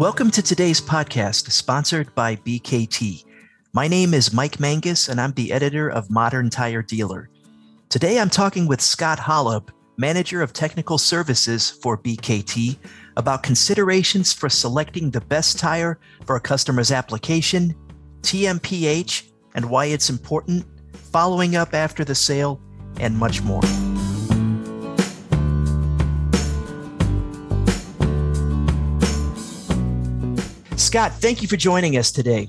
Welcome to today's podcast, sponsored by BKT. My name is Mike Mangus, and I'm the editor of Modern Tire Dealer. Today I'm talking with Scott Holub, Manager of Technical Services for BKT, about considerations for selecting the best tire for a customer's application, TMPH, and why it's important, following up after the sale, and much more. Scott, thank you for joining us today.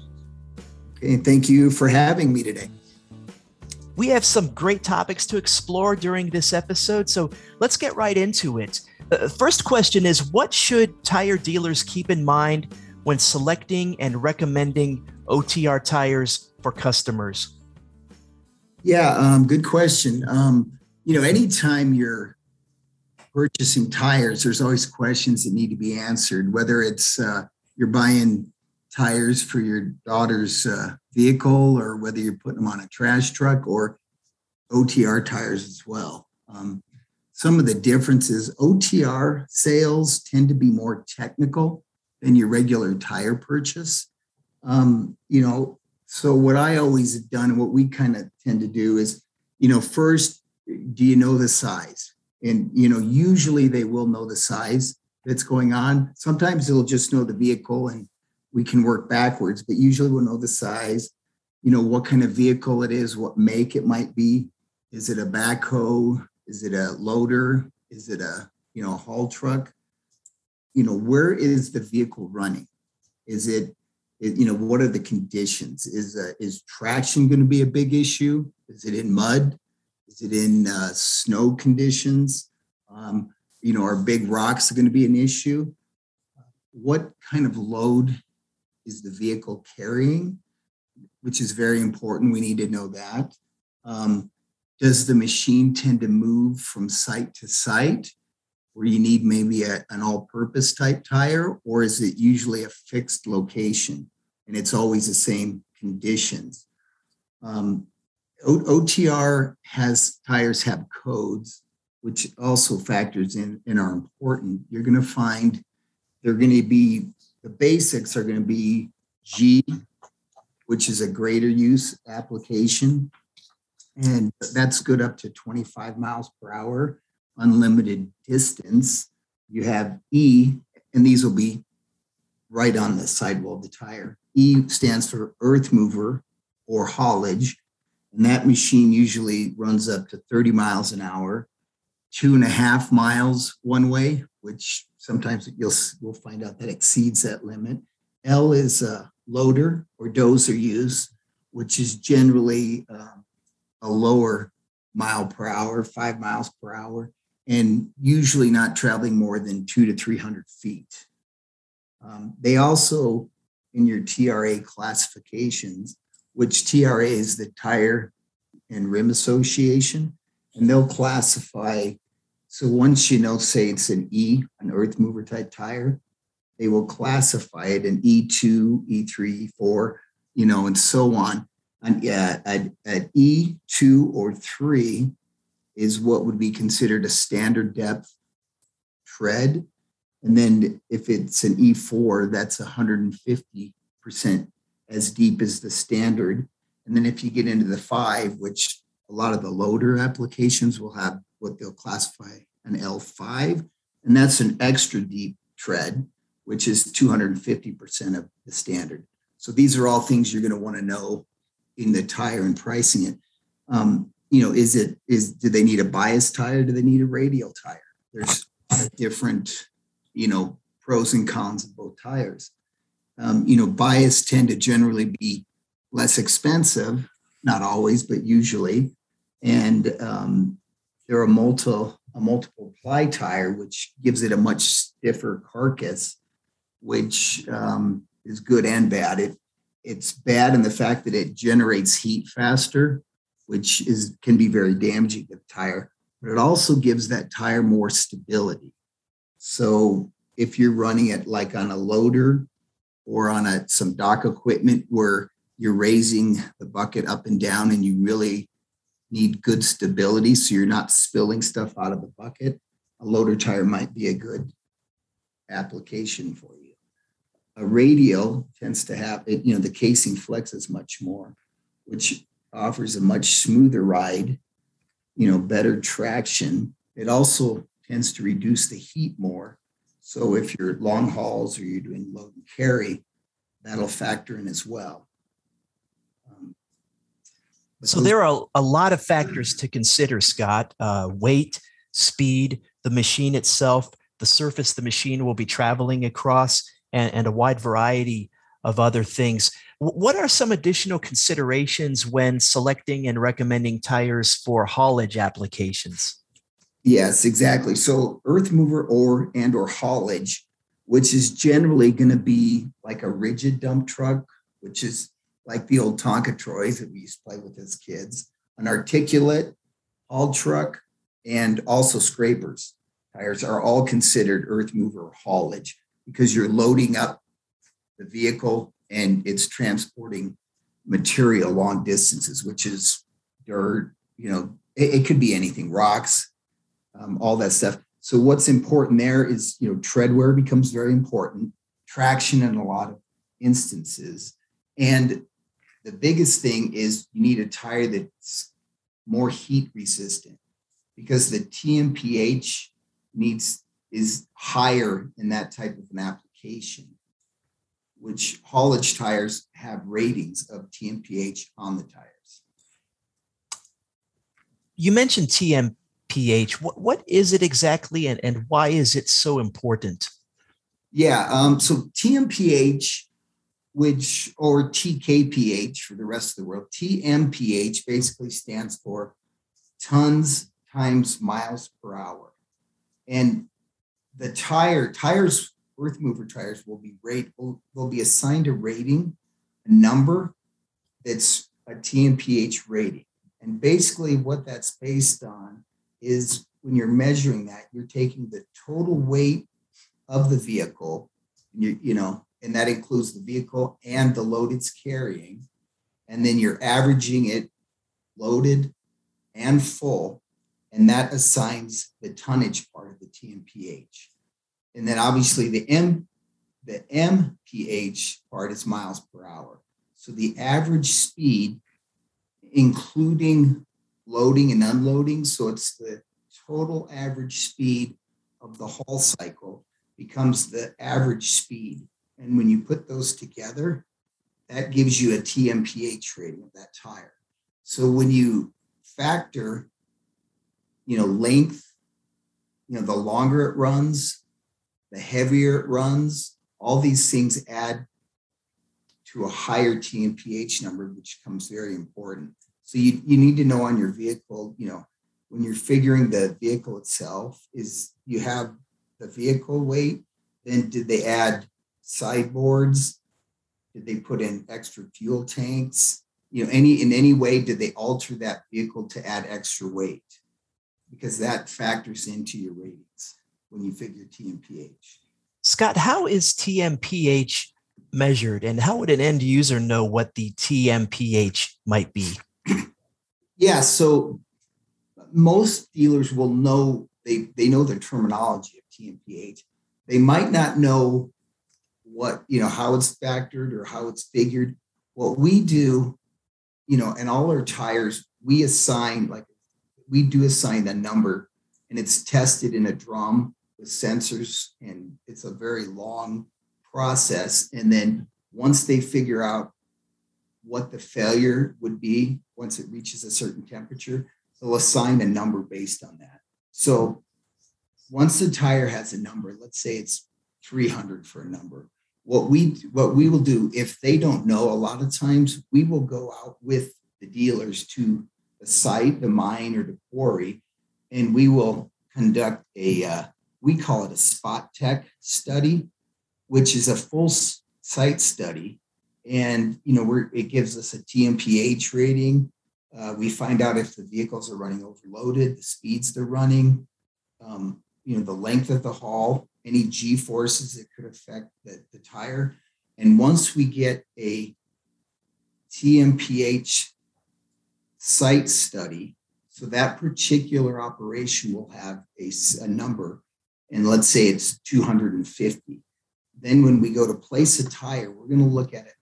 Okay, thank you for having me today. We have some great topics to explore during this episode, so let's get right into it. Uh, first question is What should tire dealers keep in mind when selecting and recommending OTR tires for customers? Yeah, um, good question. Um, you know, anytime you're purchasing tires, there's always questions that need to be answered, whether it's uh, you're buying tires for your daughter's uh, vehicle or whether you're putting them on a trash truck or OTR tires as well. Um, some of the differences OTR sales tend to be more technical than your regular tire purchase. Um, you know, so what I always have done and what we kind of tend to do is, you know, first, do you know the size? And, you know, usually they will know the size that's going on. Sometimes they'll just know the vehicle and we can work backwards, but usually we'll know the size, you know, what kind of vehicle it is, what make it might be. Is it a backhoe? Is it a loader? Is it a, you know, a haul truck? You know, where is the vehicle running? Is it, you know, what are the conditions? Is uh, is traction going to be a big issue? Is it in mud? Is it in uh, snow conditions? Um, you know, are big rocks going to be an issue? What kind of load is the vehicle carrying? Which is very important. We need to know that. Um, does the machine tend to move from site to site where you need maybe a, an all purpose type tire, or is it usually a fixed location and it's always the same conditions? Um, OTR has tires have codes which also factors in and are important, you're going to find they're going to be the basics are going to be G, which is a grader use application. And that's good up to 25 miles per hour, unlimited distance. You have E, and these will be right on the sidewall of the tire. E stands for earth mover or haulage. And that machine usually runs up to 30 miles an hour two and a half miles one way, which sometimes you'll we'll find out that exceeds that limit. L is a loader or dozer use, which is generally um, a lower mile per hour, five miles per hour, and usually not traveling more than two to 300 feet. Um, they also, in your TRA classifications, which TRA is the Tire and Rim Association, and they'll classify so once you know, say it's an E, an earth mover type tire, they will classify it in E2, E3, E4, you know, and so on. And at, at, at E2 or 3 is what would be considered a standard depth tread. And then if it's an E4, that's 150% as deep as the standard. And then if you get into the five, which a lot of the loader applications will have what they'll classify an L5, and that's an extra deep tread, which is 250% of the standard. So these are all things you're going to want to know in the tire and pricing it. Um, you know, is it is do they need a bias tire? Do they need a radial tire? There's different, you know, pros and cons of both tires. Um, you know, bias tend to generally be less expensive, not always, but usually, and um, there are multiple a multiple ply tire, which gives it a much stiffer carcass, which um, is good and bad. It it's bad in the fact that it generates heat faster, which is can be very damaging to the tire. But it also gives that tire more stability. So if you're running it like on a loader or on a some dock equipment where you're raising the bucket up and down and you really need good stability so you're not spilling stuff out of the bucket, a loader tire might be a good application for you. a radial tends to have it, you know, the casing flexes much more, which offers a much smoother ride, you know, better traction. It also tends to reduce the heat more. So if you're long hauls or you're doing load and carry, that'll factor in as well. So there are a lot of factors to consider, Scott. Uh, weight, speed, the machine itself, the surface the machine will be traveling across, and, and a wide variety of other things. What are some additional considerations when selecting and recommending tires for haulage applications? Yes, exactly. So earth mover or and or haulage, which is generally going to be like a rigid dump truck, which is like the old Tonka Toys that we used to play with as kids, an articulate haul truck, and also scrapers. Tires are all considered earth mover haulage because you're loading up the vehicle and it's transporting material long distances, which is dirt, you know, it, it could be anything, rocks, um, all that stuff. So what's important there is, you know, tread wear becomes very important, traction in a lot of instances. And the biggest thing is you need a tire that's more heat resistant because the TMPH needs is higher in that type of an application, which haulage tires have ratings of TMPH on the tires. You mentioned TMPH. What, what is it exactly and, and why is it so important? Yeah, um, so TMPH, which or TKPH for the rest of the world, TMPH basically stands for tons times miles per hour. And the tire tires earth mover tires will be rate will, will be assigned a rating a number that's a tmph rating and basically what that's based on is when you're measuring that you're taking the total weight of the vehicle you, you know and that includes the vehicle and the load it's carrying and then you're averaging it loaded and full and that assigns the tonnage part of the TMPH. And then obviously the M, the MPH part is miles per hour. So the average speed, including loading and unloading, so it's the total average speed of the haul cycle becomes the average speed. And when you put those together, that gives you a TMPH rating of that tire. So when you factor you know, length, you know, the longer it runs, the heavier it runs, all these things add to a higher TMPH number, which becomes very important. So you, you need to know on your vehicle, you know, when you're figuring the vehicle itself, is you have the vehicle weight, then did they add sideboards? Did they put in extra fuel tanks? You know, any in any way did they alter that vehicle to add extra weight? because that factors into your ratings when you figure TMPH. Scott, how is TMPH measured and how would an end user know what the TMPH might be? Yeah, so most dealers will know they they know the terminology of TMPH. They might not know what, you know, how it's factored or how it's figured. What we do, you know, and all our tires, we assign like we do assign a number and it's tested in a drum with sensors and it's a very long process and then once they figure out what the failure would be once it reaches a certain temperature they'll assign a number based on that so once the tire has a number let's say it's 300 for a number what we what we will do if they don't know a lot of times we will go out with the dealers to the site, the mine, or the quarry, and we will conduct a, uh, we call it a spot tech study, which is a full site study. And, you know, it gives us a TMPH rating. Uh, we find out if the vehicles are running overloaded, the speeds they're running, um, you know, the length of the haul, any G forces that could affect the, the tire. And once we get a TMPH site study. So that particular operation will have a, a number, and let's say it's 250. then when we go to place a tire, we're going to look at it.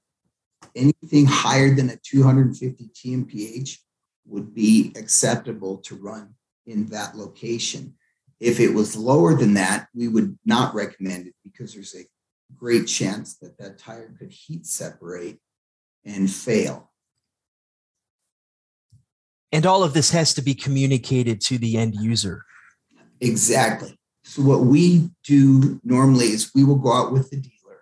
Anything higher than a 250 TMPH would be acceptable to run in that location. If it was lower than that, we would not recommend it because there's a great chance that that tire could heat separate and fail. And all of this has to be communicated to the end user. Exactly. So, what we do normally is we will go out with the dealer.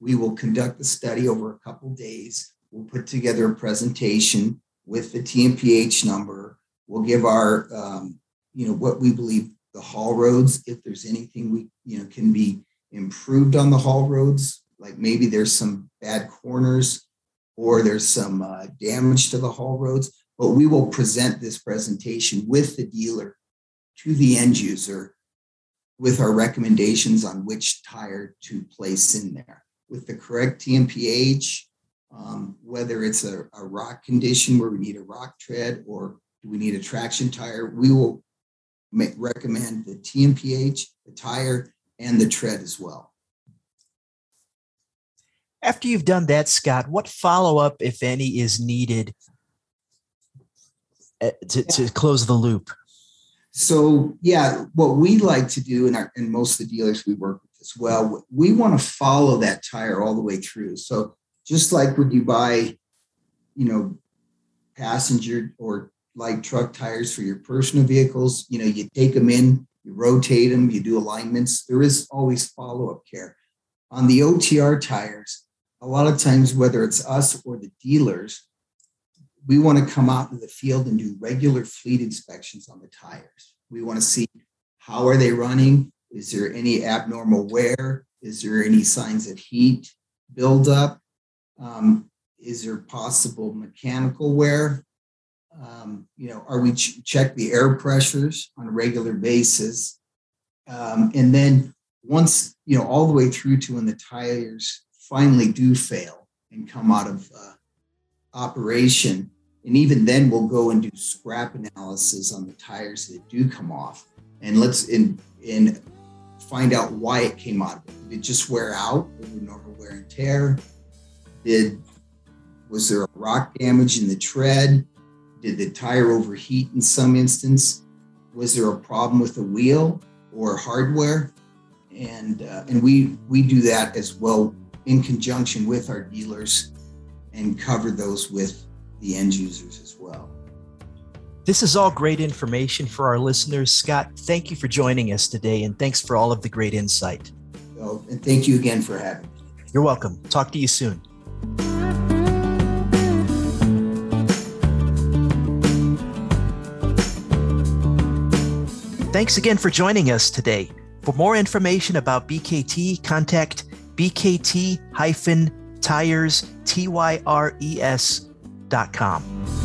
We will conduct the study over a couple days. We'll put together a presentation with the TMPH number. We'll give our, um, you know, what we believe the haul roads, if there's anything we, you know, can be improved on the haul roads, like maybe there's some bad corners or there's some uh, damage to the haul roads. But we will present this presentation with the dealer to the end user with our recommendations on which tire to place in there with the correct TMPH, um, whether it's a, a rock condition where we need a rock tread or do we need a traction tire, we will recommend the TMPH, the tire, and the tread as well. After you've done that, Scott, what follow up, if any, is needed uh, to, to close the loop? So, yeah, what we like to do, and, our, and most of the dealers we work with as well, we want to follow that tire all the way through. So, just like when you buy, you know, passenger or light truck tires for your personal vehicles, you know, you take them in, you rotate them, you do alignments. There is always follow up care. On the OTR tires, a lot of times, whether it's us or the dealers, we want to come out in the field and do regular fleet inspections on the tires. We want to see how are they running? Is there any abnormal wear? Is there any signs of heat buildup? Um, is there possible mechanical wear? Um, you know, are we ch- check the air pressures on a regular basis? Um, and then once you know all the way through to when the tires finally do fail and come out of uh, operation, and even then we'll go and do scrap analysis on the tires that do come off, and let's in in find out why it came out. of it. Did it just wear out over normal wear and tear? Did was there a rock damage in the tread? Did the tire overheat in some instance? Was there a problem with the wheel or hardware? And uh, and we we do that as well in conjunction with our dealers and cover those with the end users as well. This is all great information for our listeners. Scott, thank you for joining us today and thanks for all of the great insight. Oh, and thank you again for having me. You're welcome. Talk to you soon. Thanks again for joining us today. For more information about BKT, contact bkt-tires, T-Y-R-E-S dot com.